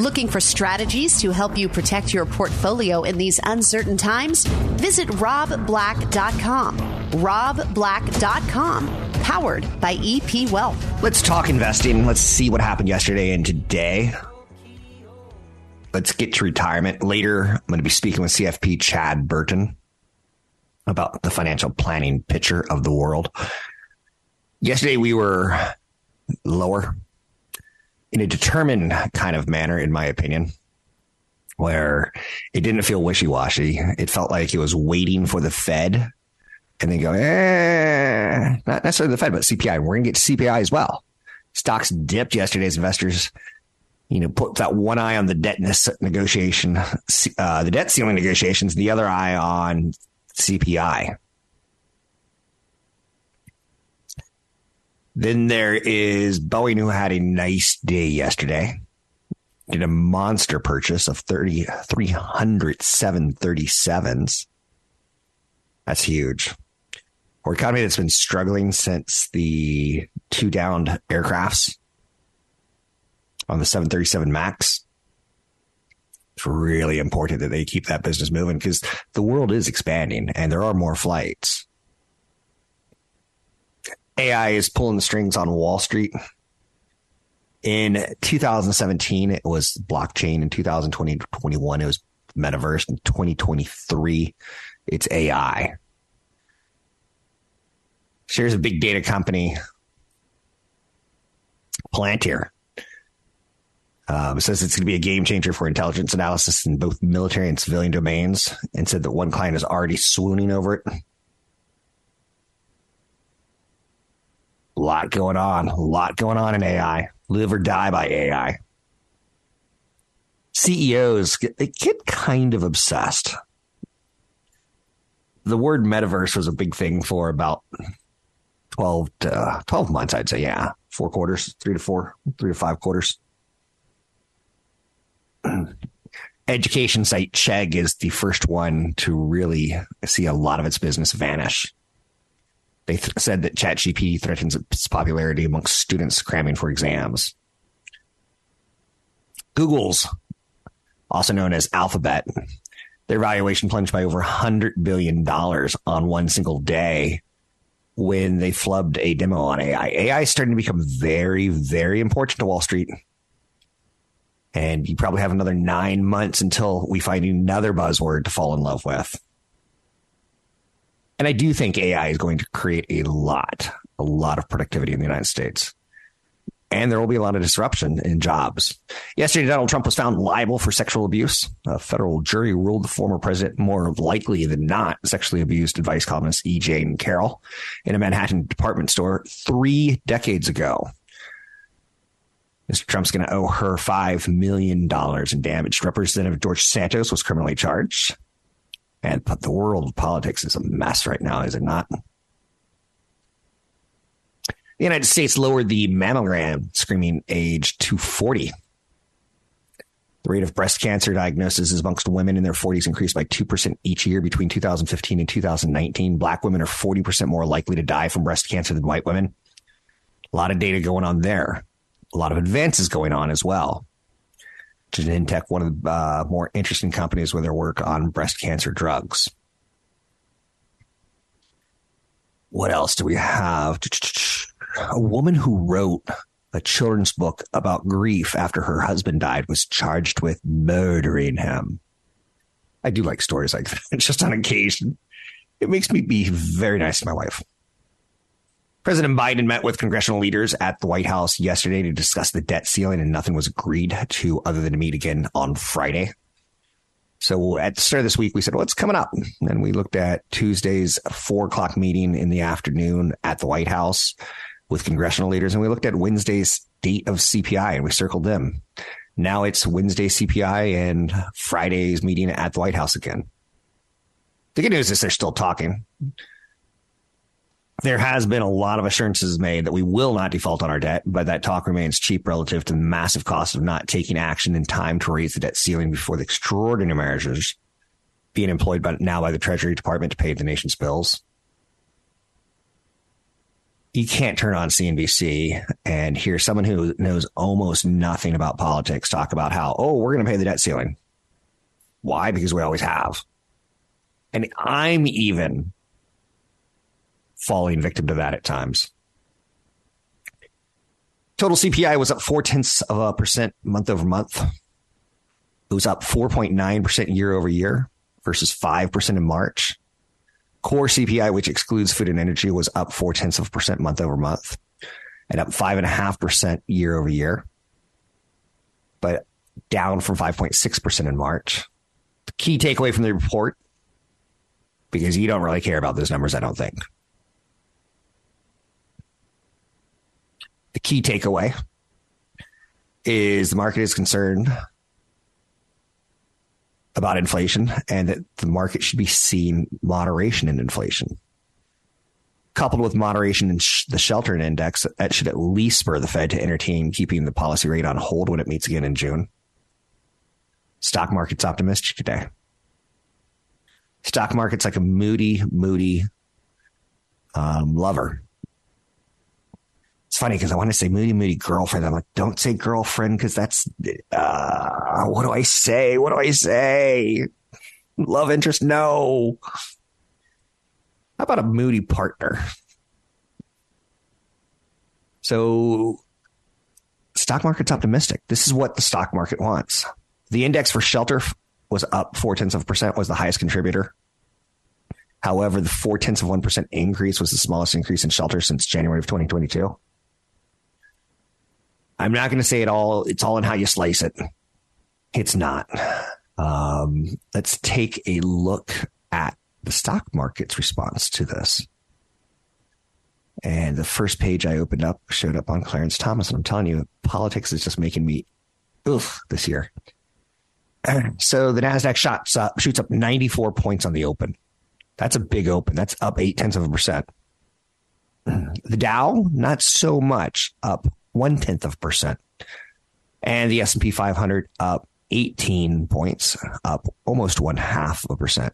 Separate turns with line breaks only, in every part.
Looking for strategies to help you protect your portfolio in these uncertain times? Visit robblack.com. robblack.com, powered by EP Wealth.
Let's talk investing. Let's see what happened yesterday and today. Let's get to retirement. Later, I'm going to be speaking with CFP Chad Burton about the financial planning picture of the world. Yesterday, we were lower in a determined kind of manner, in my opinion, where it didn't feel wishy washy. It felt like it was waiting for the Fed and then go, eh, not necessarily the Fed, but CPI. We're going to get CPI as well. Stocks dipped yesterday investors, you know, put that one eye on the debt negotiation, uh, the debt ceiling negotiations, the other eye on CPI. Then there is Boeing, who had a nice day yesterday. Did a monster purchase of 30, 300 737s. That's huge. An economy that's been struggling since the two downed aircrafts on the 737 MAX, it's really important that they keep that business moving because the world is expanding and there are more flights. AI is pulling the strings on Wall Street. In 2017, it was blockchain. In 2020, 21, it was metaverse. In 2023, it's AI. Shares a big data company, Palantir. Um, says it's going to be a game changer for intelligence analysis in both military and civilian domains, and said that one client is already swooning over it. A lot going on. A lot going on in AI. Live or die by AI. CEOs get, they get kind of obsessed. The word metaverse was a big thing for about 12 to, uh, 12 months, I'd say. Yeah. Four quarters, three to four, three to five quarters. Education site Chegg is the first one to really see a lot of its business vanish. They th- said that ChatGPT threatens its popularity amongst students cramming for exams. Google's, also known as Alphabet, their valuation plunged by over $100 billion on one single day when they flubbed a demo on AI. AI is starting to become very, very important to Wall Street. And you probably have another nine months until we find another buzzword to fall in love with. And I do think AI is going to create a lot, a lot of productivity in the United States. And there will be a lot of disruption in jobs. Yesterday, Donald Trump was found liable for sexual abuse. A federal jury ruled the former president more likely than not sexually abused advice columnist E. Jean Carroll in a Manhattan department store three decades ago. Mr. Trump's going to owe her $5 million in damage. Representative George Santos was criminally charged. And but the world of politics is a mess right now, is it not? The United States lowered the mammogram screening age to 40. The rate of breast cancer diagnoses amongst women in their 40s increased by 2% each year between 2015 and 2019. Black women are 40% more likely to die from breast cancer than white women. A lot of data going on there. A lot of advances going on as well. Genentech, one of the uh, more interesting companies with their work on breast cancer drugs. What else do we have? A woman who wrote a children's book about grief after her husband died was charged with murdering him. I do like stories like that, just on occasion. It makes me be very nice to my wife. President Biden met with congressional leaders at the White House yesterday to discuss the debt ceiling, and nothing was agreed to other than to meet again on Friday. So at the start of this week, we said, what's coming up? And we looked at Tuesday's four o'clock meeting in the afternoon at the White House with congressional leaders. And we looked at Wednesday's date of CPI and we circled them. Now it's Wednesday CPI and Friday's meeting at the White House again. The good news is they're still talking. There has been a lot of assurances made that we will not default on our debt, but that talk remains cheap relative to the massive cost of not taking action in time to raise the debt ceiling before the extraordinary measures being employed by, now by the Treasury Department to pay the nation's bills. You can't turn on CNBC and hear someone who knows almost nothing about politics talk about how, oh, we're going to pay the debt ceiling. Why? Because we always have. And I'm even falling victim to that at times. Total CPI was up four tenths of a percent month over month. It was up 4.9% year over year versus 5% in March. Core CPI, which excludes food and energy, was up four tenths of a percent month over month and up five and a half percent year over year, but down from 5.6% in March. The key takeaway from the report, because you don't really care about those numbers, I don't think. The key takeaway is the market is concerned about inflation and that the market should be seeing moderation in inflation. Coupled with moderation in sh- the shelter index, that should at least spur the Fed to entertain keeping the policy rate on hold when it meets again in June. Stock market's optimistic today. Stock market's like a moody, moody um, lover it's funny because I want to say moody, moody girlfriend. I'm like, don't say girlfriend because that's, uh, what do I say? What do I say? Love interest? No. How about a moody partner? So, stock market's optimistic. This is what the stock market wants. The index for shelter was up four tenths of a percent, was the highest contributor. However, the four tenths of 1% increase was the smallest increase in shelter since January of 2022. I'm not going to say it all. It's all in how you slice it. It's not. Um, let's take a look at the stock market's response to this. And the first page I opened up showed up on Clarence Thomas. And I'm telling you, politics is just making me oof this year. So the NASDAQ shots up, shoots up 94 points on the open. That's a big open. That's up eight tenths of a percent. The Dow, not so much, up one tenth of percent, and the S and P 500 up 18 points, up almost one half of a percent.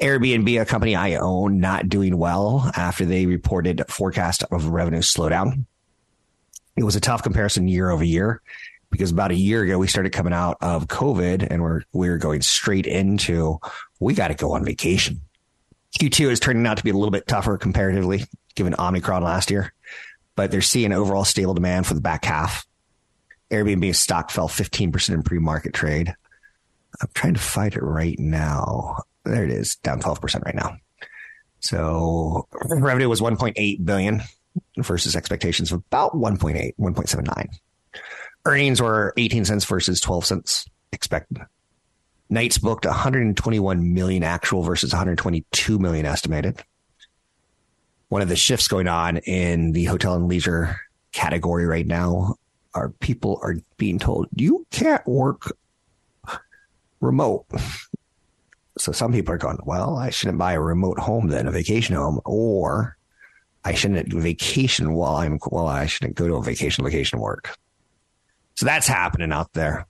Airbnb, a company I own, not doing well after they reported forecast of revenue slowdown. It was a tough comparison year over year because about a year ago we started coming out of COVID and we're we're going straight into we got to go on vacation. Q2 is turning out to be a little bit tougher comparatively, given Omicron last year but they're seeing overall stable demand for the back half. Airbnb stock fell 15% in pre-market trade. I'm trying to find it right now. There it is, down 12% right now. So revenue was 1.8 billion versus expectations of about 1.8, 1.79. Earnings were 18 cents versus 12 cents expected. Nights booked 121 million actual versus 122 million estimated one of the shifts going on in the hotel and leisure category right now are people are being told you can't work remote. So some people are going, well, I shouldn't buy a remote home then, a vacation home, or I shouldn't vacation while I'm well, I shouldn't go to a vacation location work. So that's happening out there.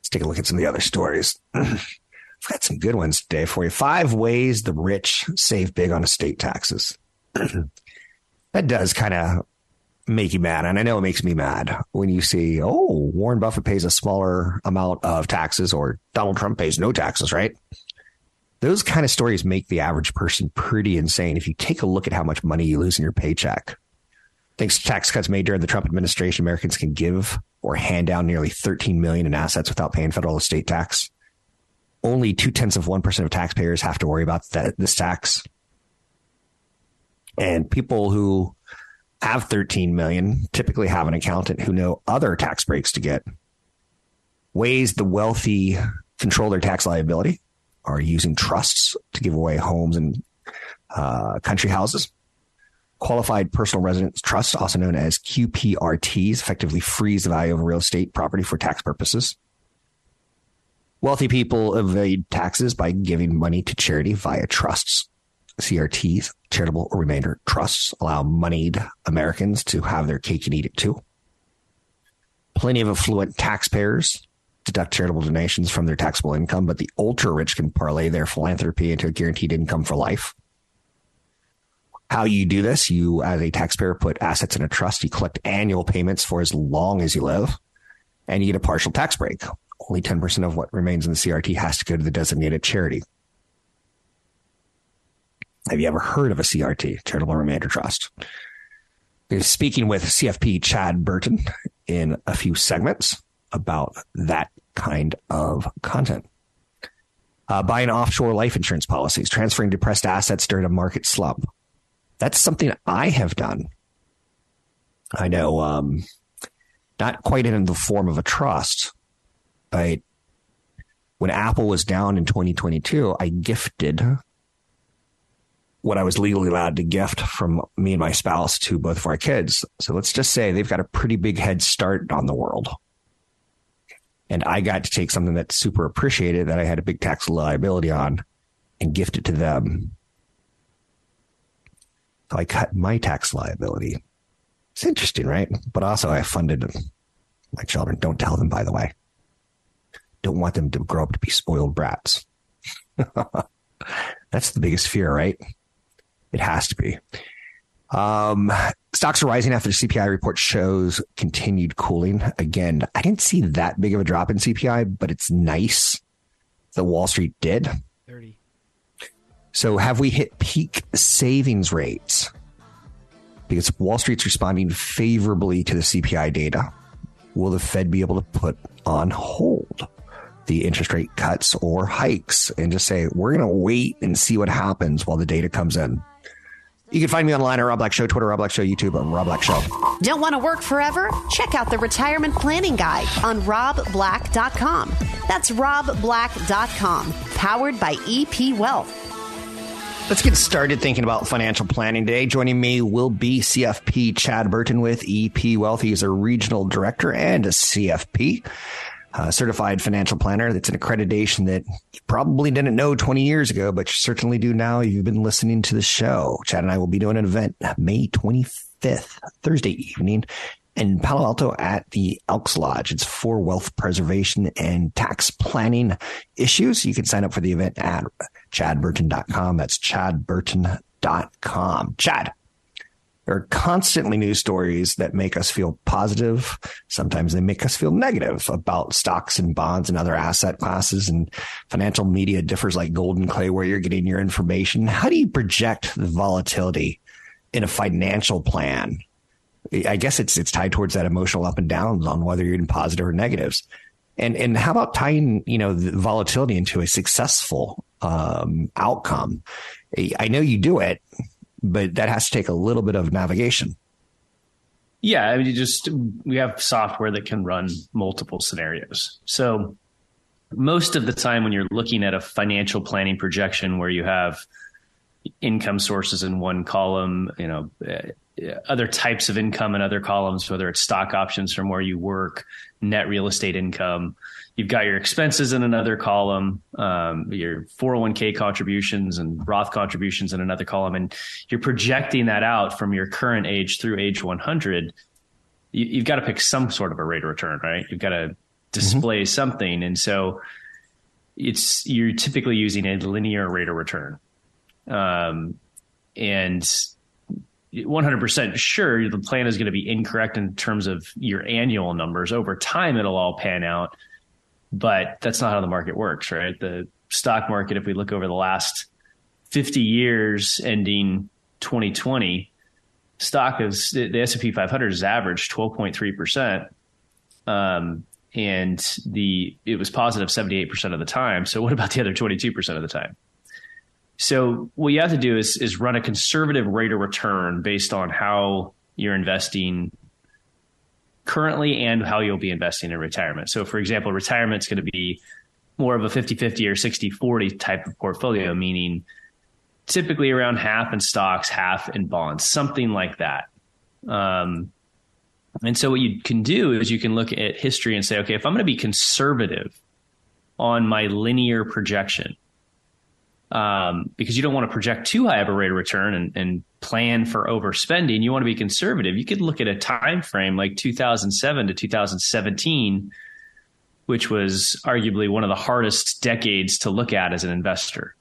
Let's take a look at some of the other stories. I've got some good ones today for you. Five ways the rich save big on estate taxes. that does kind of make you mad. And I know it makes me mad when you see, oh, Warren Buffett pays a smaller amount of taxes or Donald Trump pays no taxes, right? Those kind of stories make the average person pretty insane. If you take a look at how much money you lose in your paycheck, thanks to tax cuts made during the Trump administration, Americans can give or hand down nearly 13 million in assets without paying federal estate tax only two tenths of 1% of taxpayers have to worry about that, this tax. And people who have 13 million typically have an accountant who know other tax breaks to get. Ways the wealthy control their tax liability are using trusts to give away homes and uh, country houses. Qualified personal residence trusts, also known as QPRTs, effectively freeze the value of real estate property for tax purposes. Wealthy people evade taxes by giving money to charity via trusts. CRTs, charitable remainder trusts, allow moneyed Americans to have their cake and eat it too. Plenty of affluent taxpayers deduct charitable donations from their taxable income, but the ultra rich can parlay their philanthropy into a guaranteed income for life. How you do this, you as a taxpayer put assets in a trust, you collect annual payments for as long as you live, and you get a partial tax break. Only 10% of what remains in the CRT has to go to the designated charity. Have you ever heard of a CRT, Charitable Remainder Trust? Speaking with CFP Chad Burton in a few segments about that kind of content. Uh, buying offshore life insurance policies, transferring depressed assets during a market slump. That's something I have done. I know, um, not quite in the form of a trust. I, when Apple was down in 2022, I gifted what I was legally allowed to gift from me and my spouse to both of our kids. So let's just say they've got a pretty big head start on the world. And I got to take something that's super appreciated that I had a big tax liability on and gift it to them. So I cut my tax liability. It's interesting, right? But also I funded my children. Don't tell them, by the way. Don't want them to grow up to be spoiled brats. that's the biggest fear, right? It has to be. Um, stocks are rising after the CPI report shows continued cooling. Again, I didn't see that big of a drop in CPI, but it's nice that Wall Street did. 30. So have we hit peak savings rates? Because Wall Street's responding favorably to the CPI data. Will the Fed be able to put on hold the interest rate cuts or hikes and just say, we're going to wait and see what happens while the data comes in? You can find me online at Rob Black Show, Twitter, Rob Black Show, YouTube, and Rob Black Show.
Don't want to work forever? Check out the Retirement Planning Guide on robblack.com. That's robblack.com, powered by EP Wealth.
Let's get started thinking about financial planning today. Joining me will be CFP Chad Burton with EP Wealth. He is a regional director and a CFP uh, certified financial planner. That's an accreditation that you probably didn't know 20 years ago, but you certainly do now. You've been listening to the show. Chad and I will be doing an event May 25th, Thursday evening in Palo Alto at the Elks Lodge. It's for wealth preservation and tax planning issues. You can sign up for the event at chadburton.com. That's chadburton.com. Chad, there are constantly news stories that make us feel positive. Sometimes they make us feel negative about stocks and bonds and other asset classes. And financial media differs like golden clay where you're getting your information. How do you project the volatility in a financial plan? I guess it's it's tied towards that emotional up and downs on whether you're in positive or negatives. And and how about tying you know the volatility into a successful um, outcome? I know you do it but that has to take a little bit of navigation.
Yeah, I mean, you just we have software that can run multiple scenarios. So most of the time, when you're looking at a financial planning projection where you have income sources in one column, you know, uh, other types of income in other columns, whether it's stock options from where you work, net real estate income, You've got your expenses in another column, um, your 401k contributions and Roth contributions in another column, and you're projecting that out from your current age through age 100. You, have got to pick some sort of a rate of return, right? You've got to display mm-hmm. something, and so it's you're typically using a linear rate of return, um, and 100% sure the plan is going to be incorrect in terms of your annual numbers. Over time, it'll all pan out but that's not how the market works, right? The stock market, if we look over the last 50 years ending 2020, stock is the S&P 500 has averaged 12.3%. Um, and the it was positive 78% of the time. So what about the other 22% of the time? So what you have to do is is run a conservative rate of return based on how you're investing currently and how you'll be investing in retirement. So, for example, retirement is going to be more of a 50 50 or 60 40 type of portfolio, meaning typically around half in stocks, half in bonds, something like that. Um, and so what you can do is you can look at history and say, okay, if I'm going to be conservative on my linear projection, um, because you don't want to project too high of a rate of return and, and plan for overspending. You want to be conservative. You could look at a time frame like 2007 to 2017, which was arguably one of the hardest decades to look at as an investor.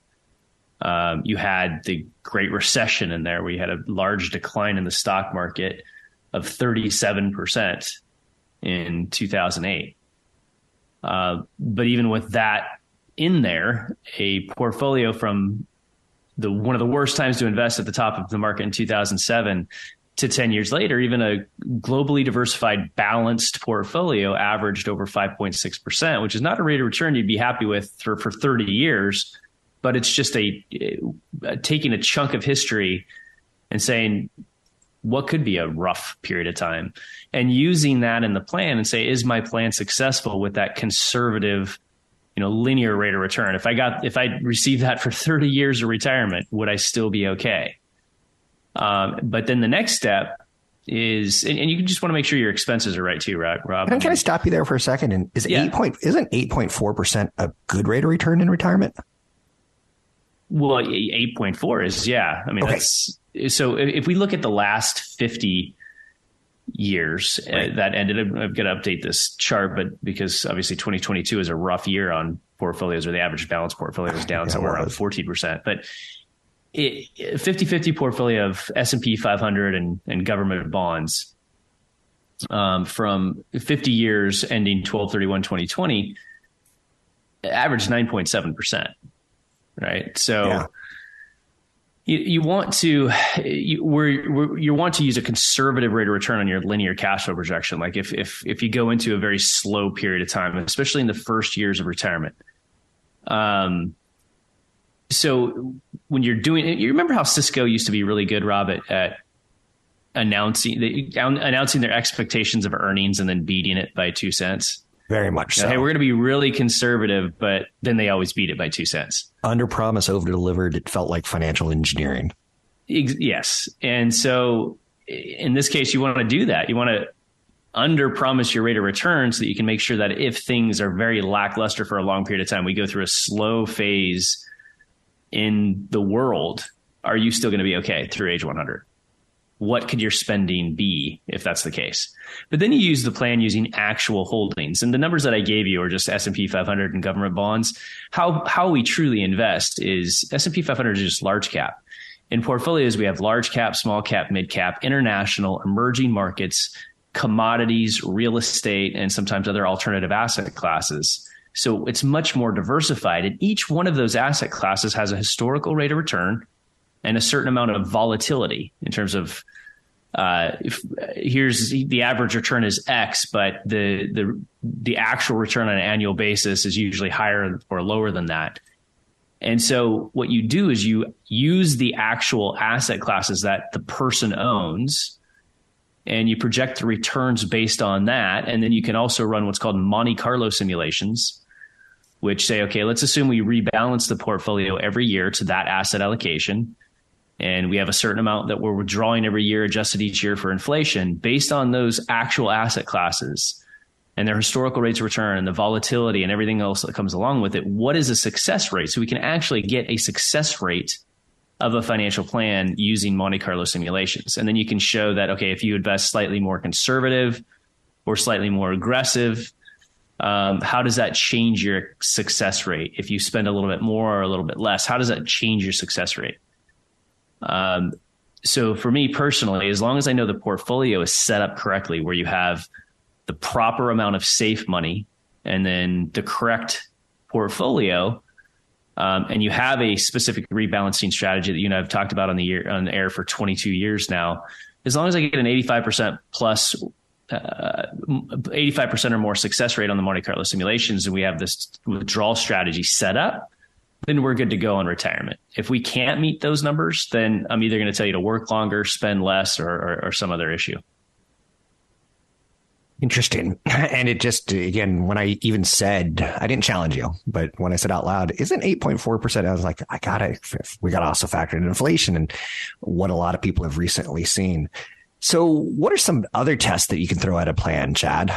Um, you had the Great Recession in there, where you had a large decline in the stock market of 37% in 2008. Uh, but even with that in there, a portfolio from the one of the worst times to invest at the top of the market in 2007 to 10 years later, even a globally diversified, balanced portfolio averaged over 5.6%, which is not a rate of return you'd be happy with for, for 30 years, but it's just a, a taking a chunk of history and saying, what could be a rough period of time? And using that in the plan and say, is my plan successful with that conservative you know linear rate of return. If i got if i received that for 30 years of retirement would i still be okay? Um, but then the next step is and, and you just want to make sure your expenses are right too right rob.
Can, can i stop you there for a second? And is yeah. 8 point isn't 8.4% a good rate of return in retirement?
Well 8.4 is yeah. I mean okay. that's so if we look at the last 50 years uh, right. uh, that ended. up. I'm going to update this chart, but because obviously 2022 is a rough year on portfolios, or the average balance portfolio is down yeah, somewhere around 14 percent. But 50-50 portfolio of S&P 500 and, and government bonds um, from 50 years ending 12-31-2020 averaged 9.7 percent. Right, so. Yeah you, you want to you, we're, we're, you want to use a conservative rate of return on your linear cash flow projection. Like if if if you go into a very slow period of time, especially in the first years of retirement. Um, so when you're doing, you remember how Cisco used to be really good, Rob, at, at announcing announcing their expectations of earnings and then beating it by two cents.
Very much so.
Hey, we're going to be really conservative, but then they always beat it by two cents.
Under promise, over delivered. It felt like financial engineering.
Yes. And so in this case, you want to do that. You want to under promise your rate of return so that you can make sure that if things are very lackluster for a long period of time, we go through a slow phase in the world. Are you still going to be okay through age 100? What could your spending be if that's the case? But then you use the plan using actual holdings. And the numbers that I gave you are just S&P 500 and government bonds. How, how we truly invest is S&P 500 is just large cap. In portfolios, we have large cap, small cap, mid cap, international, emerging markets, commodities, real estate, and sometimes other alternative asset classes. So it's much more diversified. And each one of those asset classes has a historical rate of return and a certain amount of volatility in terms of uh, if, here's the average return is X, but the the the actual return on an annual basis is usually higher or lower than that. And so what you do is you use the actual asset classes that the person owns and you project the returns based on that. And then you can also run what's called Monte Carlo simulations, which say, okay, let's assume we rebalance the portfolio every year to that asset allocation and we have a certain amount that we're withdrawing every year, adjusted each year for inflation, based on those actual asset classes and their historical rates of return and the volatility and everything else that comes along with it, what is a success rate? So we can actually get a success rate of a financial plan using Monte Carlo simulations. And then you can show that, okay, if you invest slightly more conservative or slightly more aggressive, um, how does that change your success rate? If you spend a little bit more or a little bit less, how does that change your success rate? Um, so for me personally, as long as I know the portfolio is set up correctly, where you have the proper amount of safe money and then the correct portfolio, um, and you have a specific rebalancing strategy that you know I've talked about on the year on the air for 22 years now. As long as I get an 85% plus, uh, 85% or more success rate on the Monte Carlo simulations, and we have this withdrawal strategy set up, then we're good to go on retirement. If we can't meet those numbers, then I'm either going to tell you to work longer, spend less, or, or, or some other issue.
Interesting. And it just, again, when I even said, I didn't challenge you, but when I said out loud, isn't 8.4%, I was like, I gotta, we gotta also factor in inflation and what a lot of people have recently seen. So what are some other tests that you can throw at a plan, Chad?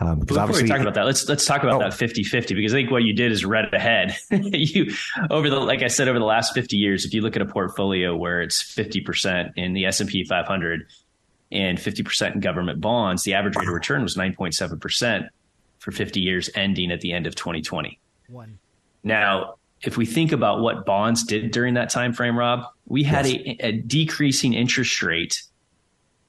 Um, because Before obviously, we talk about that, let's let's talk about oh. that 50-50 because I think what you did is read ahead. you over the like I said over the last 50 years, if you look at a portfolio where it's 50% in the S&P 500 and 50% in government bonds, the average rate of return was 9.7% for 50 years ending at the end of 2020. One. Now, if we think about what bonds did during that time frame, Rob, we had yes. a, a, decreasing interest rate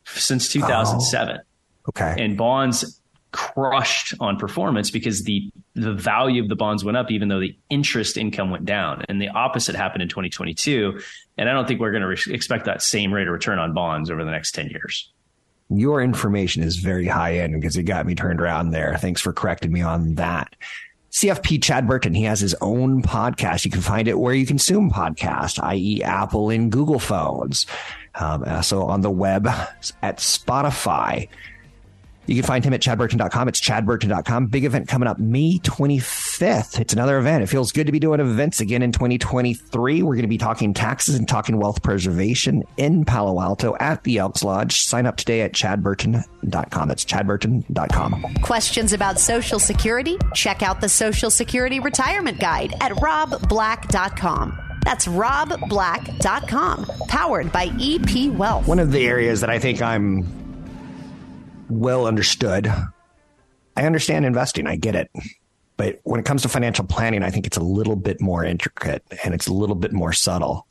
since 2007. Oh,
okay.
And bonds crushed on performance because the the value of the bonds went up even though the interest income went down and the opposite happened in 2022 and i don't think we're going to re- expect that same rate of return on bonds over the next 10 years
your information is very high end because it got me turned around there thanks for correcting me on that CFP Chad Burton, he has his own podcast. You can find it where you consume podcasts, i.e., Apple and Google phones. Um, also on the web at Spotify. You can find him at chadburton.com. It's chadburton.com. Big event coming up May 25th. It's another event. It feels good to be doing events again in 2023. We're going to be talking taxes and talking wealth preservation in Palo Alto at the Elks Lodge. Sign up today at chadburton.com. That's chadburton.com.
Questions about Social Security? Check out the Social Security Retirement Guide at robblack.com. That's robblack.com, powered by EP Wealth.
One of the areas that I think I'm well understood. I understand investing, I get it. But when it comes to financial planning, I think it's a little bit more intricate and it's a little bit more subtle.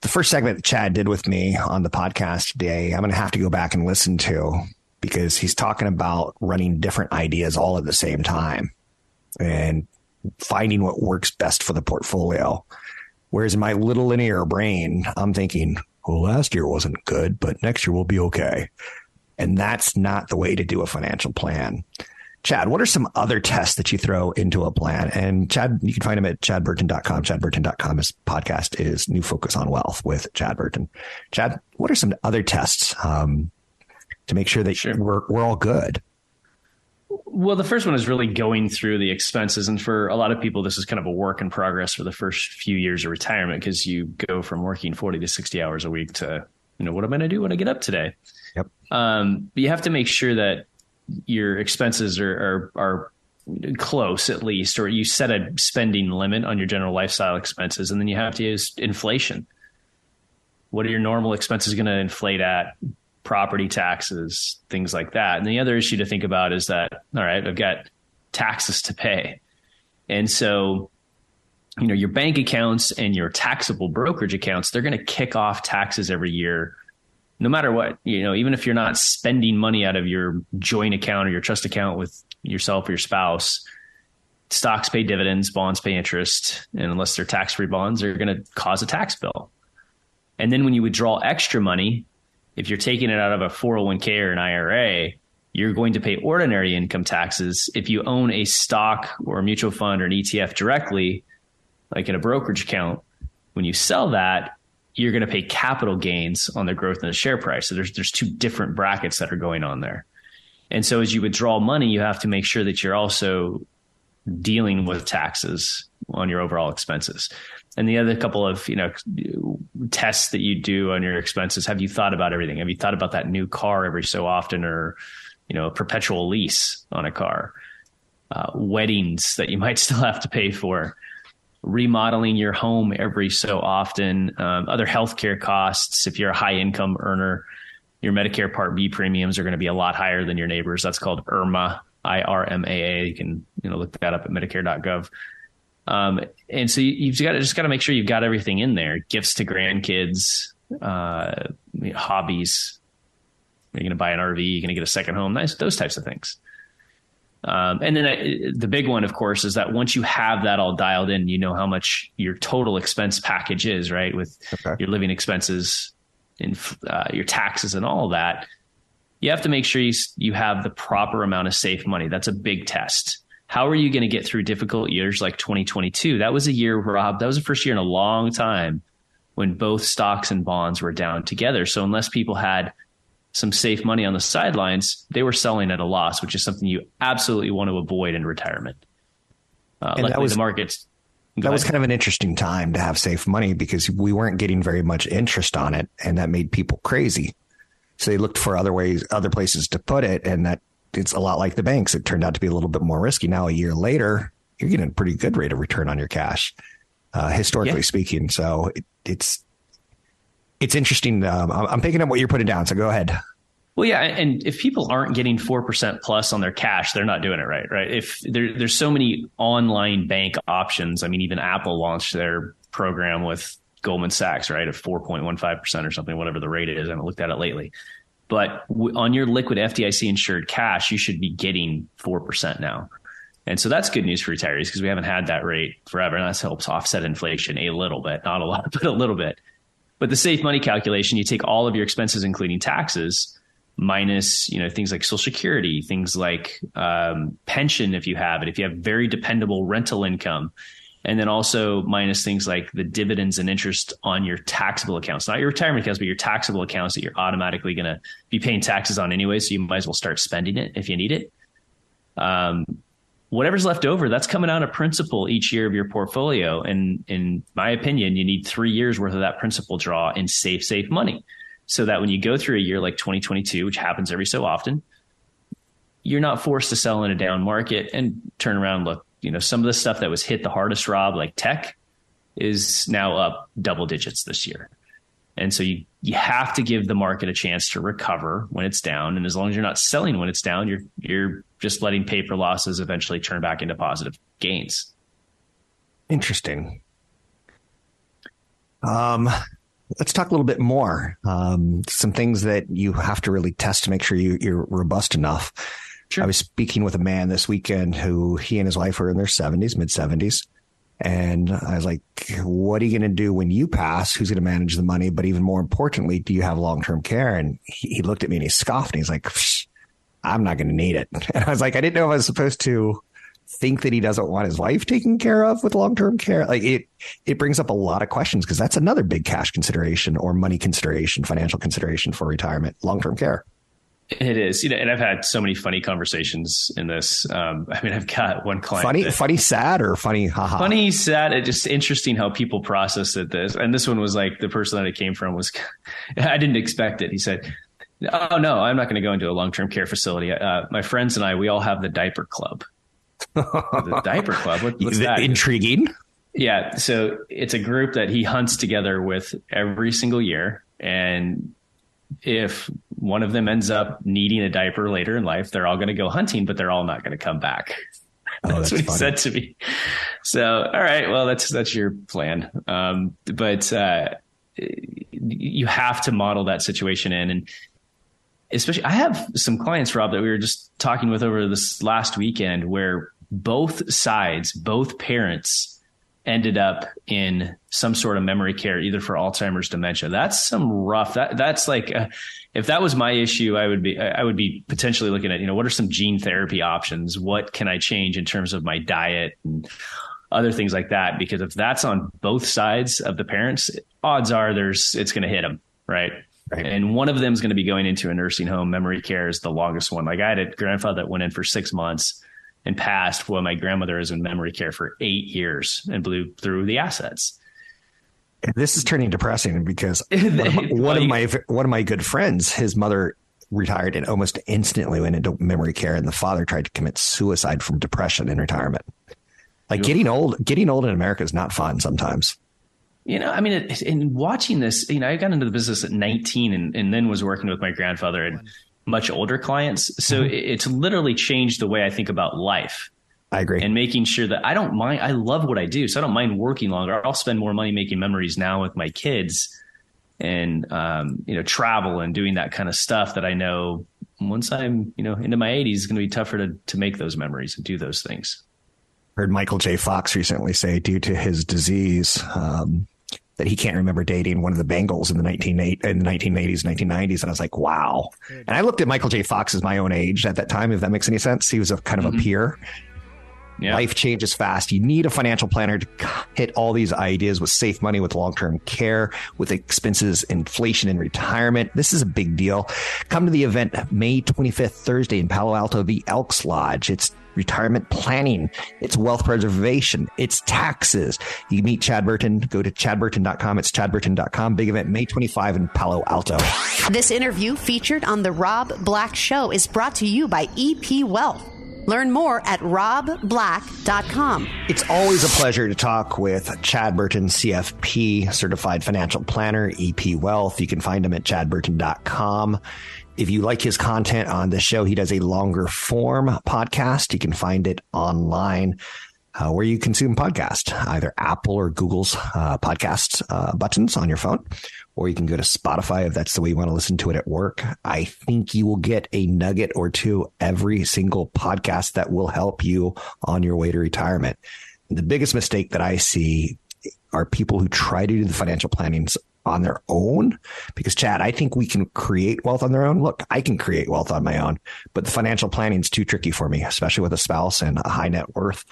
The first segment that Chad did with me on the podcast today, I'm going to have to go back and listen to because he's talking about running different ideas all at the same time and finding what works best for the portfolio. Whereas in my little linear brain, I'm thinking, well, last year wasn't good, but next year will be okay. And that's not the way to do a financial plan. Chad, what are some other tests that you throw into a plan? And Chad, you can find him at chadburton.com. Chadburton.com. His podcast is New Focus on Wealth with Chad Burton. Chad, what are some other tests um, to make sure that sure. we're, we're all good?
Well, the first one is really going through the expenses. And for a lot of people, this is kind of a work in progress for the first few years of retirement because you go from working 40 to 60 hours a week to, you know, what am I going to do when I get up today?
Yep.
Um, but you have to make sure that your expenses are, are, are close at least, or you set a spending limit on your general lifestyle expenses, and then you have to use inflation. What are your normal expenses going to inflate at? Property taxes, things like that. And the other issue to think about is that, all right, I've got taxes to pay. And so, you know, your bank accounts and your taxable brokerage accounts, they're going to kick off taxes every year no matter what, you know, even if you're not spending money out of your joint account or your trust account with yourself or your spouse, stocks pay dividends, bonds pay interest, and unless they're tax free bonds, they're going to cause a tax bill. And then when you withdraw extra money, if you're taking it out of a 401k or an IRA, you're going to pay ordinary income taxes. If you own a stock or a mutual fund or an ETF directly, like in a brokerage account, when you sell that, you're going to pay capital gains on the growth in the share price. So there's there's two different brackets that are going on there. And so as you withdraw money, you have to make sure that you're also dealing with taxes on your overall expenses. And the other couple of, you know, tests that you do on your expenses, have you thought about everything? Have you thought about that new car every so often or, you know, a perpetual lease on a car? Uh, weddings that you might still have to pay for remodeling your home every so often, um, other healthcare costs. If you're a high income earner, your Medicare Part B premiums are going to be a lot higher than your neighbors. That's called IRMAA, I R M A A. You can you know look that up at Medicare.gov. Um, and so you, have got to just got to make sure you've got everything in there: gifts to grandkids, uh, hobbies. You're going to buy an RV. You're going to get a second home. Nice, those types of things. Um, and then uh, the big one, of course, is that once you have that all dialed in, you know how much your total expense package is, right? With okay. your living expenses and uh, your taxes and all that. You have to make sure you, you have the proper amount of safe money. That's a big test. How are you going to get through difficult years like 2022? That was a year, Rob, that was the first year in a long time when both stocks and bonds were down together. So unless people had some safe money on the sidelines, they were selling at a loss, which is something you absolutely want to avoid in retirement. Uh,
And that
luckily,
was-
the markets.
That was kind of an interesting time to have safe money because we weren't getting very much interest on it, and that made people crazy. So they looked for other ways, other places to put it, and that it's a lot like the banks. It turned out to be a little bit more risky. Now, a year later, you're getting a pretty good rate of return on your cash, uh, historically
Yeah.
speaking. So it, it's it's interesting. Um, I'm picking up what you're putting down. So go ahead.
Well, yeah, and if people aren't getting four percent plus on their cash, they're not doing it right, right? If there, there's so many online bank options. I mean, even Apple launched their program with Goldman Sachs, right, at four point one five percent or something, whatever the rate is. I haven't looked at it lately, but on your liquid FDIC insured cash, you should be getting four percent now. And so that's good news for retirees because we haven't had that rate forever. And that helps offset inflation a little bit, not a lot, but a little bit. But the safe money calculation, you take all of your expenses, including taxes, minus you know things like social security things like um, pension if you have it if you have very dependable rental income and then also minus things like the dividends and interest on your taxable accounts. Not your retirement accounts but your taxable accounts that you're automatically going to be paying taxes on anyway so you might as well start spending it if you need it. Um, whatever's left over that's coming out of principal each year of your portfolio and in my opinion you need three years worth of that principal draw in safe safe money so that when you go through a year like 2022, which happens every so often, you're not forced to sell in a down market and turn around look. You know, some of the stuff that was hit the hardest, Rob, like tech, is now up double digits this year. And so you you have to give the market a chance to recover when it's down. And as long as you're not selling when it's down, you're you're just letting paper losses eventually turn back into positive gains.
Interesting. Um, let's talk a little bit more. Um, some things that you have to really test to make sure you, you're robust enough.
Sure.
I was speaking with a man this weekend who he and his wife are in their 70s, mid 70s. And I was like, what are you going to do when you pass? Who's going to manage the money? But even more importantly, do you have long term care? And he, he looked at me and he scoffed and he's like, I'm not going to need it. And I was like, I didn't know if I was supposed to think that he doesn't want his wife taken care of with long-term care like it it brings up a lot of questions because that's another big cash consideration or money consideration financial consideration for retirement long-term care
It is, you know, and I've had so many funny conversations in this. Um, I mean, I've got one client.
funny
that-
funny sad or funny haha
funny, sad. It's just interesting how people process it. This and this one was like the person that it came from was. I didn't expect it. He said, "Oh no, I'm not going to go into a long term care facility. Uh, my friends and I, we all have the diaper club." the diaper club. What, what's that?
intriguing
Yeah, so it's a group that he hunts together with every single year, and if one of them ends up needing a diaper later in life, they're all going to go hunting, but they're all not going to come back.
Oh,
that's,
that's
what he said to me. So, all right, well, that's that's your plan, um, but uh, you have to model that situation in, and especially I have some clients, Rob, that we were just talking with over this last weekend, where both sides, both parents ended up in some sort of memory care, either for Alzheimer's, dementia. That's some rough. That that's like, uh if that was my issue, I would be I would be potentially looking at you know what are some gene therapy options? What can I change in terms of my diet and other things like that? Because if that's on both sides of the parents, odds are there's it's going to hit them, right?
Right.
And one of them is going to be going into a nursing home. Memory care is the longest one. Like I had a grandfather that went in for six months and passed while my grandmother is in memory care for eight years and blew through the assets.
this is turning depressing because one of, my, one of my one of my good friends his mother retired and almost instantly went into memory care and the father tried to commit suicide from depression in retirement. Like getting old getting old in america is not fun sometimes.
You know, I mean, in watching this, you know, I got into the business at 19 and, and then was working with my grandfather and much older clients. So it, it's literally changed the way I think about life
i agree
and making sure that I don't mind. I love what I do. So I don't mind working longer. I'll spend more money making memories now with my kids and, um, you know, travel and doing that kind of stuff that I know once I'm, you know, into my 80s, it's going to be tougher to, to make those memories and do those things.
heard Michael J. Fox recently say, due to his disease, um, that he can't remember dating one of the Bangles in the 19, in the 1980s, 1990s. And I was like, wow. And I looked at Michael J. Fox as my own age at that time, if that makes any sense. He was a kind of a mm-hmm. peer.
Yeah.
Life changes fast. You need a financial planner to hit all these ideas with safe money, with long term care, with expenses, inflation, and retirement. This is a big deal. Come to the event May 25th, Thursday in Palo Alto, the Elks Lodge. It's retirement planning, it's wealth preservation, it's taxes. You meet Chad Burton, go to chadburton.com. It's chadburton.com. Big event May 25 in Palo Alto.
This interview featured on The Rob Black Show is brought to you by EP Wealth. Learn more at robblack.com.
It's always a pleasure to talk with Chad Burton, CFP, certified financial planner, EP Wealth. You can find him at chadburton.com. If you like his content on the show, he does a longer form podcast. You can find it online. Uh, where you consume podcast, either Apple or Google's uh, podcast uh, buttons on your phone, or you can go to Spotify if that's the way you want to listen to it at work. I think you will get a nugget or two every single podcast that will help you on your way to retirement. The biggest mistake that I see are people who try to do the financial planning on their own because Chad, I think we can create wealth on their own. Look, I can create wealth on my own, but the financial planning is too tricky for me, especially with a spouse and a high net worth.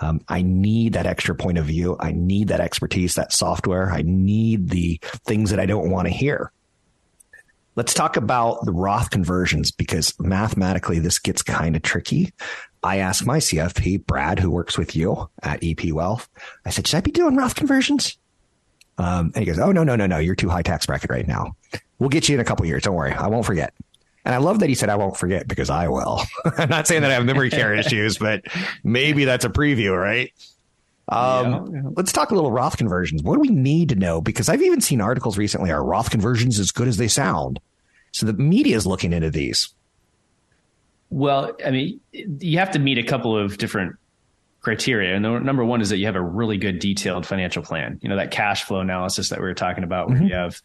Um, I need that extra point of view. I need that expertise, that software. I need the things that I don't want to hear. Let's talk about the Roth conversions because mathematically this gets kind of tricky. I asked my CFP, Brad, who works with you at EP Wealth, I said, should I be doing Roth conversions? Um, and he goes, Oh, no, no, no, no. You're too high tax bracket right now. We'll get you in a couple years. Don't worry. I won't forget. And I love that he said, I won't forget because I will. I'm not saying that I have memory care issues, but maybe that's a preview, right? Um, yeah, yeah. Let's talk a little Roth conversions. What do we need to know? Because I've even seen articles recently are Roth conversions as good as they sound? So the media is looking into these.
Well, I mean, you have to meet a couple of different criteria. And the number one is that you have a really good detailed financial plan. You know, that cash flow analysis that we were talking about, where mm-hmm. you have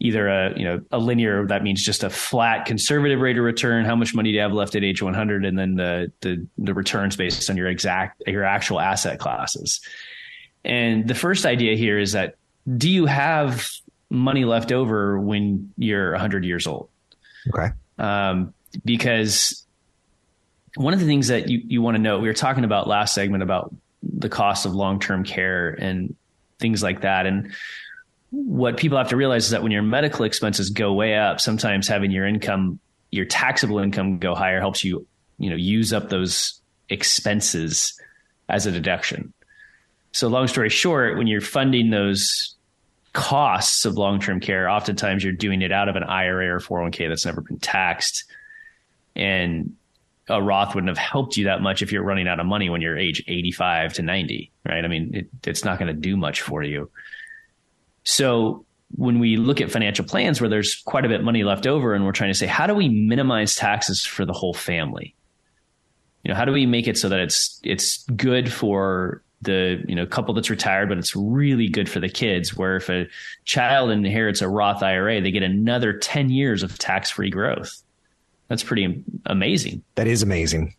either a you know a linear that means just a flat conservative rate of return how much money do you have left at age 100 and then the the the returns based on your exact your actual asset classes and the first idea here is that do you have money left over when you're 100 years old
okay
um, because one of the things that you, you want to know, we were talking about last segment about the cost of long-term care and things like that. And what people have to realize is that when your medical expenses go way up, sometimes having your income, your taxable income go higher helps you, you know, use up those expenses as a deduction. So long story short, when you're funding those costs of long-term care, oftentimes you're doing it out of an IRA or 401k that's never been taxed. And a Roth wouldn't have helped you that much if you're running out of money when you're age 85 to 90, right? I mean, it, it's not going to do much for you. So when we look at financial plans where there's quite a bit of money left over and we're trying to say, how do we minimize taxes for the whole family? You know, how do we make it so that it's, it's good for the, you know, couple that's retired, but it's really good for the kids where if a child inherits a Roth IRA, they get another 10 years of tax free growth that's pretty amazing.
That is amazing.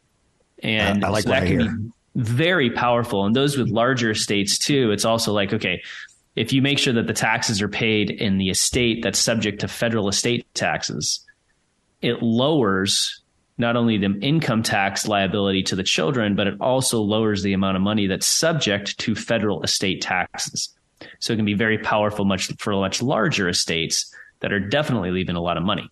And uh, I like so that can hear. be very powerful. And those with larger estates too, it's also like, okay, if you make sure that the taxes are paid in the estate that's subject to federal estate taxes, it lowers not only the income tax liability to the children, but it also lowers the amount of money that's subject to federal estate taxes. So it can be very powerful much for much larger estates that are definitely leaving a lot of money.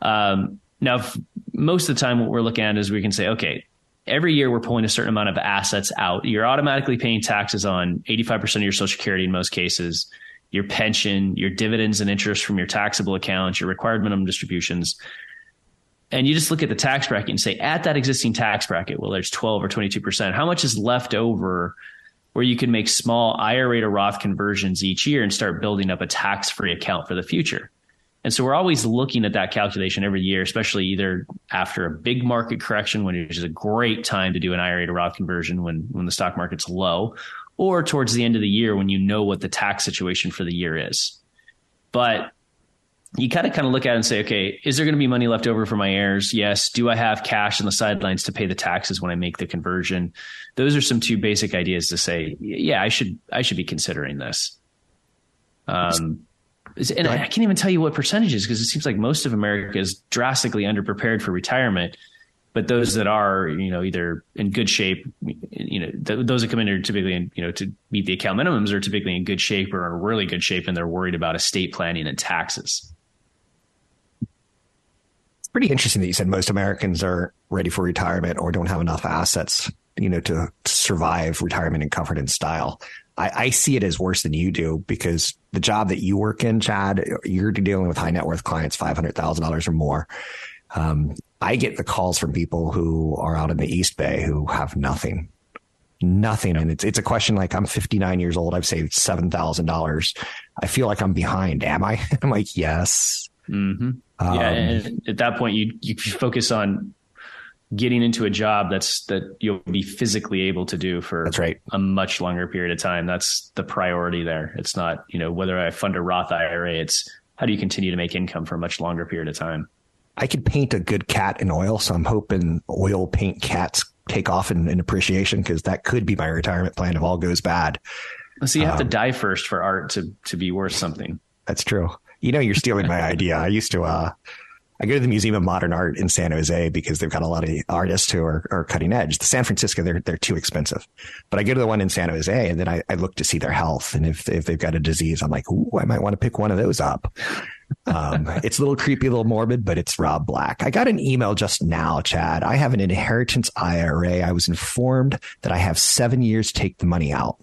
Um, now, most of the time, what we're looking at is we can say, okay, every year we're pulling a certain amount of assets out. You're automatically paying taxes on 85% of your social security in most cases, your pension, your dividends and interest from your taxable accounts, your required minimum distributions. And you just look at the tax bracket and say, at that existing tax bracket, well, there's 12 or 22%, how much is left over where you can make small IRA to Roth conversions each year and start building up a tax free account for the future? And so we're always looking at that calculation every year, especially either after a big market correction, when it's a great time to do an IRA to Roth conversion when, when the stock market's low, or towards the end of the year when you know what the tax situation for the year is. But you kind of kind of look at it and say, okay, is there going to be money left over for my heirs? Yes. Do I have cash on the sidelines to pay the taxes when I make the conversion? Those are some two basic ideas to say, yeah, I should I should be considering this. Um, and I can't even tell you what percentages because it seems like most of America is drastically underprepared for retirement. but those that are, you know, either in good shape, you know, th- those that come in are typically, in, you know, to meet the account minimums are typically in good shape or in really good shape, and they're worried about estate planning and taxes.
It's pretty interesting that you said most Americans are ready for retirement or don't have enough assets, you know, to, to survive retirement in comfort and style. I, I, see it as worse than you do because the job that you work in, Chad, you're dealing with high net worth clients, five hundred thousand dollars or more. Um, I get the calls from people who are out in the East Bay who have nothing, nothing. And it's, it's a question like, I'm 59 years old. I've saved $7,000. I feel like I'm behind. Am I? I'm like, yes.
Mm-hmm. Um, yeah. And at that point, you, you focus on getting into a job that's that you'll be physically able to do for
that's right.
a much longer period of time. That's the priority there. It's not, you know, whether I fund a Roth IRA, it's how do you continue to make income for a much longer period of time.
I could paint a good cat in oil, so I'm hoping oil paint cats take off in, in appreciation because that could be my retirement plan if all goes bad.
So you have um, to die first for art to to be worth something.
That's true. You know, you're stealing my idea. I used to. Uh, I go to the Museum of Modern Art in San Jose because they've got a lot of artists who are, are cutting edge. The San Francisco, they're they're too expensive. But I go to the one in San Jose and then I, I look to see their health. And if if they've got a disease, I'm like, ooh, I might want to pick one of those up. Um, it's a little creepy, a little morbid, but it's Rob Black. I got an email just now, Chad. I have an inheritance IRA. I was informed that I have seven years to take the money out.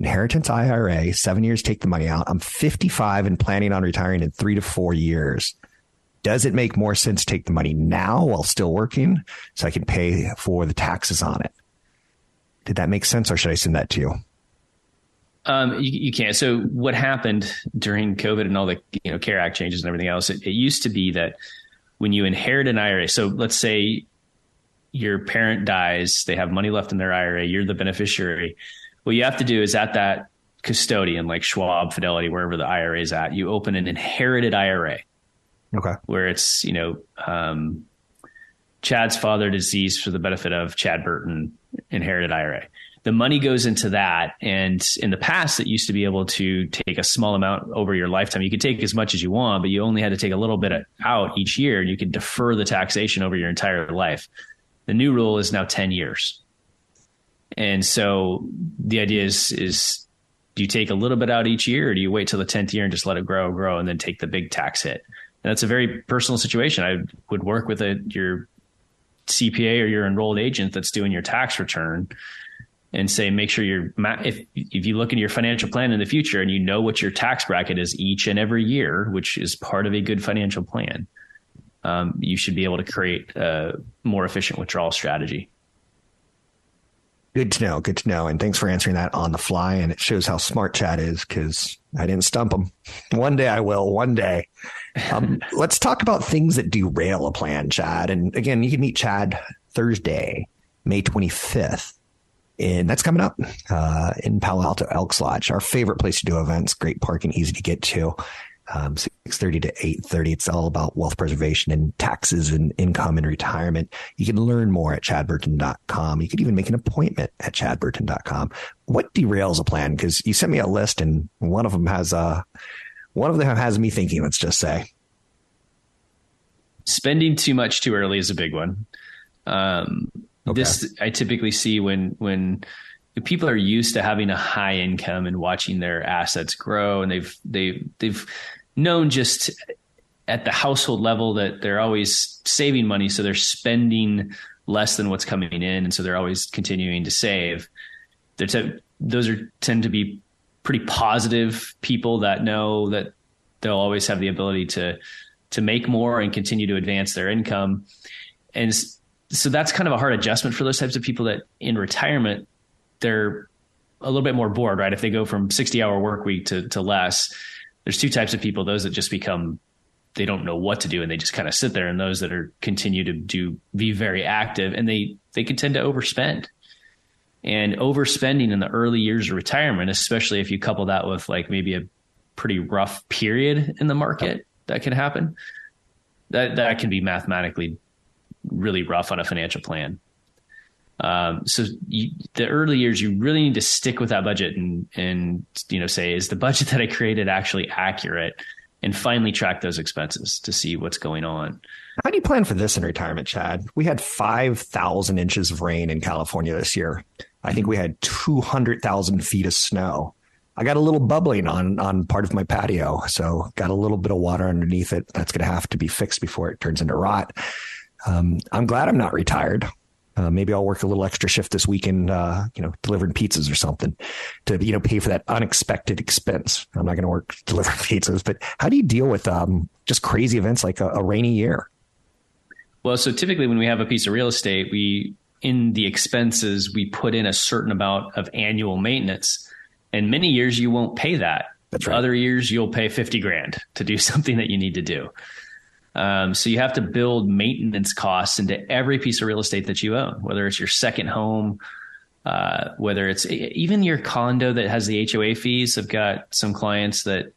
Inheritance IRA, seven years take the money out. I'm 55 and planning on retiring in three to four years. Does it make more sense to take the money now while still working so I can pay for the taxes on it? Did that make sense or should I send that to you?
Um, you, you, can't. So what happened during COVID and all the you know CARE Act changes and everything else? It, it used to be that when you inherit an IRA, so let's say your parent dies, they have money left in their IRA, you're the beneficiary. What you have to do is at that custodian, like Schwab, Fidelity, wherever the IRA is at, you open an inherited IRA.
Okay.
Where it's you know um, Chad's father deceased for the benefit of Chad Burton inherited IRA the money goes into that. And in the past, it used to be able to take a small amount over your lifetime. You could take as much as you want, but you only had to take a little bit out each year and you could defer the taxation over your entire life. The new rule is now 10 years. And so the idea is, is do you take a little bit out each year or do you wait till the 10th year and just let it grow, grow, and then take the big tax hit? That's a very personal situation. I would work with a, your CPA or your enrolled agent that's doing your tax return and say make sure you're if if you look into your financial plan in the future and you know what your tax bracket is each and every year, which is part of a good financial plan, um, you should be able to create a more efficient withdrawal strategy.
Good to know. Good to know. And thanks for answering that on the fly. And it shows how smart Chad is because I didn't stump him. One day I will. One day. Um, let's talk about things that derail a plan, Chad. And again, you can meet Chad Thursday, May 25th and that's coming up uh, in Palo Alto Elks Lodge, our favorite place to do events. Great parking, easy to get to. Um, 6.30 to 8.30. It's all about wealth preservation and taxes and income and retirement. You can learn more at chadburton.com. You could even make an appointment at chadburton.com. What derails a plan? Because you sent me a list and one of them has, uh, one of them has me thinking, let's just say.
Spending too much too early is a big one. Um, Okay. This I typically see when when people are used to having a high income and watching their assets grow, and they've they they've known just at the household level that they're always saving money, so they're spending less than what's coming in, and so they're always continuing to save. T- those are tend to be pretty positive people that know that they'll always have the ability to to make more and continue to advance their income. And so that's kind of a hard adjustment for those types of people that in retirement they're a little bit more bored, right? If they go from 60 hour work week to, to less, there's two types of people, those that just become, they don't know what to do and they just kind of sit there and those that are continue to do, be very active and they, they can tend to overspend and overspending in the early years of retirement, especially if you couple that with like maybe a pretty rough period in the market that can happen. That, that can be mathematically really rough on a financial plan. Um, so you, the early years, you really need to stick with that budget and, and, you know, say, is the budget that I created actually accurate? And finally track those expenses to see what's going on.
How do you plan for this in retirement, Chad? We had 5,000 inches of rain in California this year. I think we had 200,000 feet of snow. I got a little bubbling on on part of my patio, so got a little bit of water underneath it. That's going to have to be fixed before it turns into rot. Um, I'm glad I'm not retired. Uh, maybe I'll work a little extra shift this weekend, uh, you know, delivering pizzas or something to, you know, pay for that unexpected expense. I'm not going to work delivering pizzas, but how do you deal with um, just crazy events like a, a rainy year?
Well, so typically when we have a piece of real estate, we, in the expenses, we put in a certain amount of annual maintenance. And many years you won't pay that.
That's right.
Other years you'll pay 50 grand to do something that you need to do. Um, so you have to build maintenance costs into every piece of real estate that you own, whether it's your second home, uh, whether it's even your condo that has the HOA fees. I've got some clients that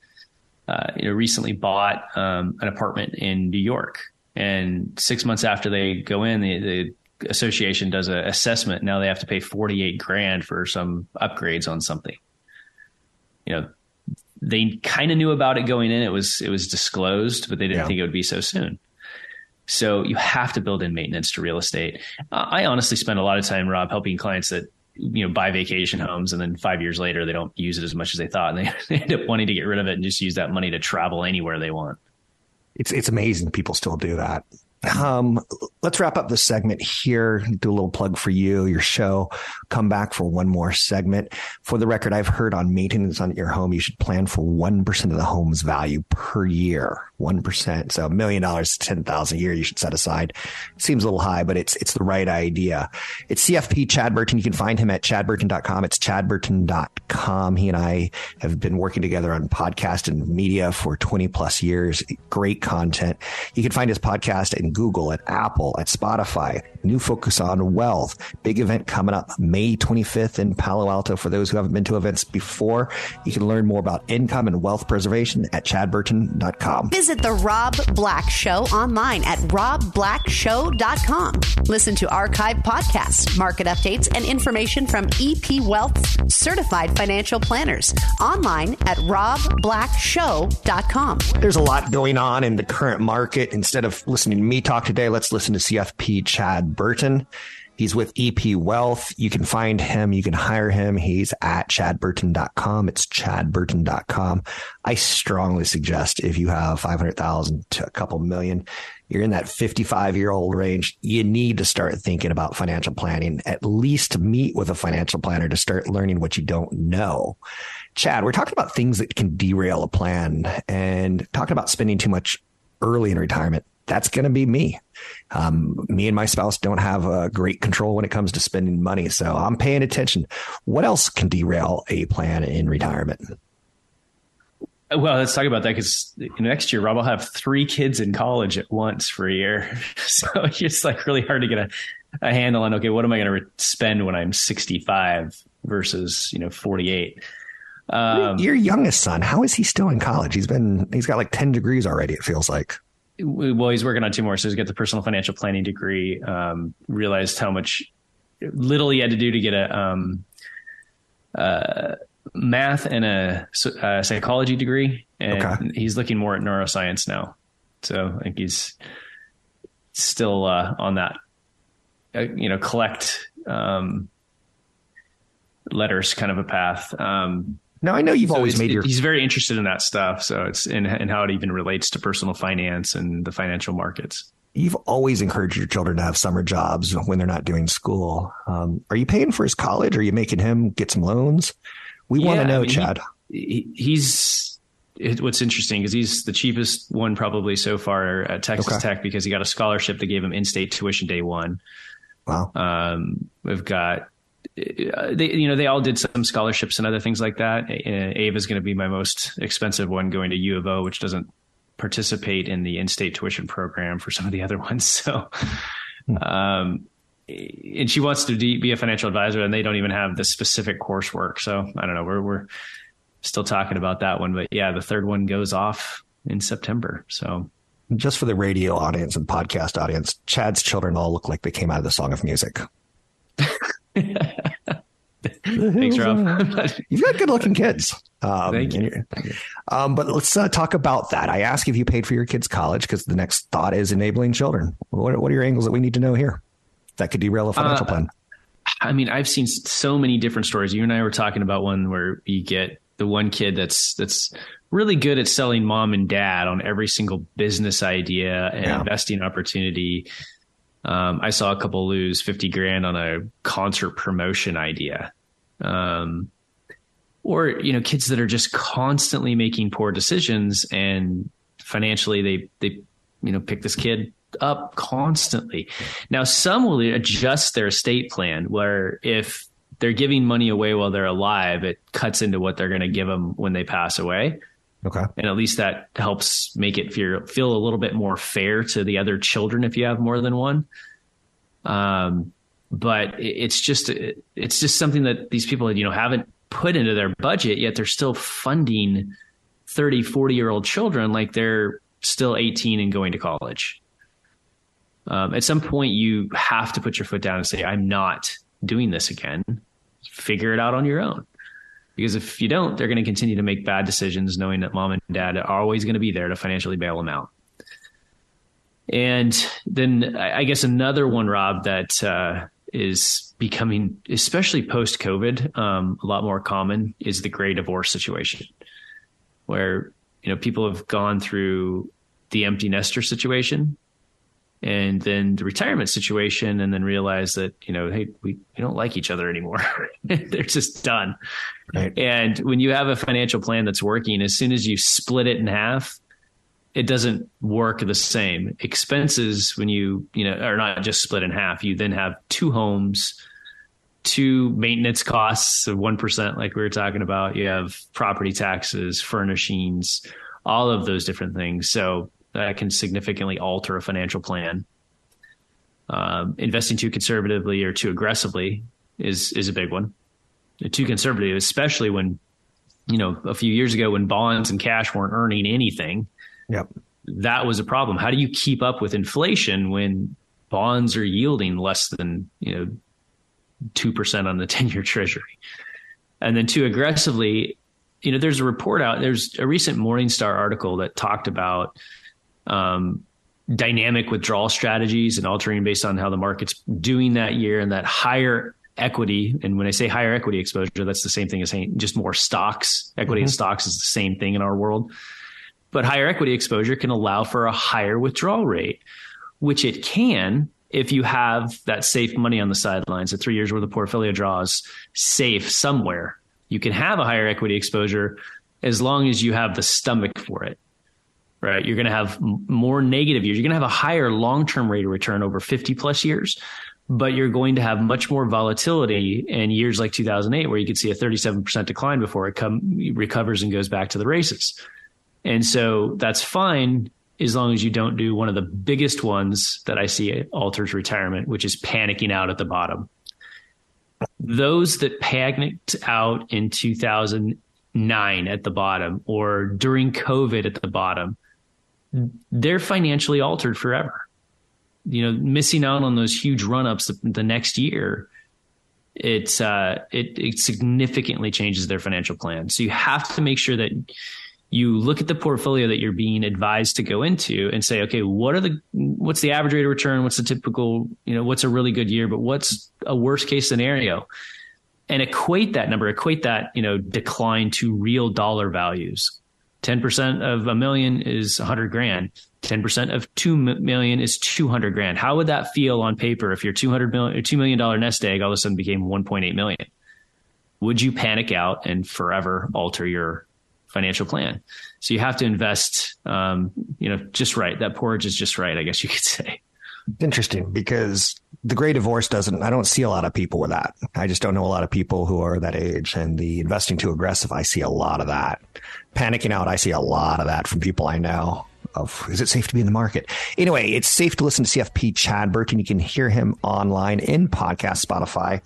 uh, you know recently bought um, an apartment in New York, and six months after they go in, the, the association does an assessment. Now they have to pay forty eight grand for some upgrades on something. You know, they kind of knew about it going in. It was it was disclosed, but they didn't yeah. think it would be so soon. So you have to build in maintenance to real estate. Uh, I honestly spend a lot of time, Rob, helping clients that you know buy vacation homes and then five years later they don't use it as much as they thought, and they, they end up wanting to get rid of it and just use that money to travel anywhere they want.
It's it's amazing people still do that. Um, let's wrap up this segment here. Do a little plug for you, your show. Come back for one more segment. For the record, I've heard on maintenance on your home, you should plan for 1% of the home's value per year. 1%. So a million dollars, 10,000 a year you should set aside. Seems a little high, but it's, it's the right idea. It's CFP Chad Burton. You can find him at chadburton.com. It's chadburton.com. He and I have been working together on podcast and media for 20 plus years. Great content. You can find his podcast in Google, at Apple, at Spotify. New focus on wealth. Big event coming up May 25th in Palo Alto. For those who haven't been to events before, you can learn more about income and wealth preservation at chadburton.com.
Visit the Rob Black Show online at robblackshow.com. Listen to archive podcasts, market updates, and information from EP Wealth certified financial planners online at robblackshow.com.
There's a lot going on in the current market. Instead of listening to me talk today, let's listen to CFP Chad Burton. He's with EP Wealth. You can find him. You can hire him. He's at chadburton.com. It's chadburton.com. I strongly suggest if you have 500,000 to a couple million, you're in that 55 year old range, you need to start thinking about financial planning, at least meet with a financial planner to start learning what you don't know. Chad, we're talking about things that can derail a plan and talking about spending too much early in retirement that's going to be me. Um, me and my spouse don't have a great control when it comes to spending money. So I'm paying attention. What else can derail a plan in retirement?
Well, let's talk about that because next year, Rob I'll have three kids in college at once for a year. So it's like really hard to get a, a handle on, okay, what am I going to re- spend when I'm 65 versus, you know, 48?
Um, Your youngest son, how is he still in college? He's been, he's got like 10 degrees already, it feels like
well, he's working on two more. So he's got the personal financial planning degree. Um, realized how much little he had to do to get a um, uh, math and a, a, psychology degree, and okay. he's looking more at neuroscience now. So I think he's still uh, on that. Uh, you know, collect um, letters kind of a path. Um,
now I know you've so always made your.
He's very interested in that stuff, so it's in, in how it even relates to personal finance and the financial markets.
You've always encouraged your children to have summer jobs when they're not doing school. Um, are you paying for his college? Are you making him get some loans? We yeah, want to know, I mean, Chad.
He, he's it, what's interesting because he's the cheapest one probably so far at Texas okay. Tech because he got a scholarship that gave him in-state tuition day one.
Wow.
Um, we've got they, you know, they all did some scholarships and other things like that. Ava is going to be my most expensive one going to U of O, which doesn't participate in the in-state tuition program for some of the other ones. So, hmm. um, and she wants to be a financial advisor and they don't even have the specific coursework. So I don't know. We're, we're still talking about that one, but yeah, the third one goes off in September. So
just for the radio audience and podcast audience, Chad's children all look like they came out of the Song of Music.
Thanks, Rob.
You've got good looking kids.
Um, Thank you.
Um, but let's uh, talk about that. I ask if you paid for your kids' college because the next thought is enabling children. What, what, are your angles that we need to know here that could derail a financial uh, plan?
I mean, I've seen so many different stories. You and I were talking about one where you get the one kid that's that's really good at selling mom and dad on every single business idea and yeah. investing opportunity. Um, I saw a couple lose 50 grand on a concert promotion idea. Um, or, you know, kids that are just constantly making poor decisions and financially they, they, you know, pick this kid up constantly. Now, some will adjust their estate plan where if they're giving money away while they're alive, it cuts into what they're going to give them when they pass away.
Okay.
And at least that helps make it feel feel a little bit more fair to the other children if you have more than one. Um, but it's just it's just something that these people you know haven't put into their budget yet. They're still funding 30 40 year old children like they're still 18 and going to college. Um, at some point you have to put your foot down and say i'm not doing this again. Figure it out on your own. Because if you don't, they're going to continue to make bad decisions, knowing that mom and dad are always going to be there to financially bail them out. And then I guess another one, Rob, that uh, is becoming, especially post COVID, um, a lot more common is the gray divorce situation, where you know people have gone through the empty nester situation and then the retirement situation and then realize that you know hey we, we don't like each other anymore they're just done right. and when you have a financial plan that's working as soon as you split it in half it doesn't work the same expenses when you you know are not just split in half you then have two homes two maintenance costs of 1% like we were talking about you have property taxes furnishings all of those different things so that can significantly alter a financial plan. Um, investing too conservatively or too aggressively is is a big one. Too conservative, especially when you know a few years ago when bonds and cash weren't earning anything.
Yep,
that was a problem. How do you keep up with inflation when bonds are yielding less than you know two percent on the ten year Treasury? And then too aggressively, you know, there's a report out. There's a recent Morningstar article that talked about um, dynamic withdrawal strategies and altering based on how the market's doing that year and that higher equity. And when I say higher equity exposure, that's the same thing as saying just more stocks. Equity mm-hmm. and stocks is the same thing in our world. But higher equity exposure can allow for a higher withdrawal rate, which it can if you have that safe money on the sidelines, the three years worth of portfolio draws safe somewhere. You can have a higher equity exposure as long as you have the stomach for it right? You're going to have more negative years. You're going to have a higher long term rate of return over 50 plus years, but you're going to have much more volatility in years like 2008, where you could see a 37% decline before it come, recovers and goes back to the races. And so that's fine as long as you don't do one of the biggest ones that I see alters retirement, which is panicking out at the bottom. Those that panicked out in 2009 at the bottom or during COVID at the bottom they're financially altered forever. You know, missing out on those huge run ups the, the, next year, it's uh, it, it significantly changes their financial plan. So you have to make sure that you look at the portfolio that you're being advised to go into and say, okay, what are the what's the average rate of return? What's the typical, you know, what's a really good year, but what's a worst case scenario? And equate that number, equate that, you know, decline to real dollar values 10% of a million is 100 grand. 10% of 2 million is 200 grand. How would that feel on paper if your 200 million, $2 million nest egg all of a sudden became 1.8 million? Would you panic out and forever alter your financial plan? So you have to invest, um, you know, just right. That porridge is just right, I guess you could say.
Interesting because the gray divorce doesn't, I don't see a lot of people with that. I just don't know a lot of people who are that age and the investing too aggressive. I see a lot of that. Panicking out. I see a lot of that from people I know of is it safe to be in the market? Anyway, it's safe to listen to CFP Chad Burton. You can hear him online in podcast Spotify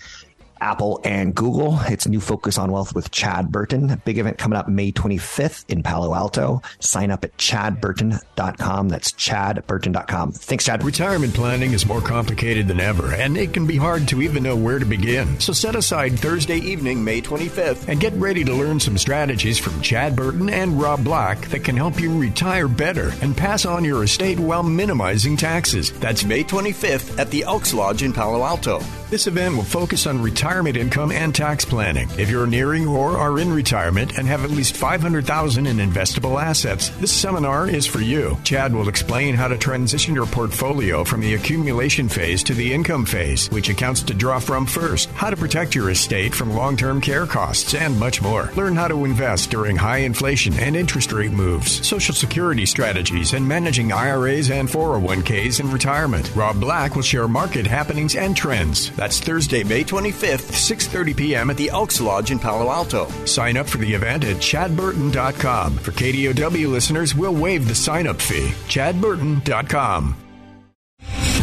Apple and Google. It's New Focus on Wealth with Chad Burton. Big event coming up May 25th in Palo Alto. Sign up at chadburton.com. That's chadburton.com. Thanks, Chad.
Retirement planning is more complicated than ever, and it can be hard to even know where to begin. So set aside Thursday evening, May 25th, and get ready to learn some strategies from Chad Burton and Rob Black that can help you retire better and pass on your estate while minimizing taxes. That's May 25th at the Elks Lodge in Palo Alto. This event will focus on retirement income and tax planning. If you're nearing or are in retirement and have at least 500,000 in investable assets, this seminar is for you. Chad will explain how to transition your portfolio from the accumulation phase to the income phase, which accounts to draw from first, how to protect your estate from long-term care costs, and much more. Learn how to invest during high inflation and interest rate moves, social security strategies, and managing IRAs and 401ks in retirement. Rob Black will share market happenings and trends. That's Thursday, May 25th, 6:30 p.m. at the Elks Lodge in Palo Alto. Sign up for the event at chadburton.com. For KDOW listeners, we'll waive the sign-up fee. chadburton.com.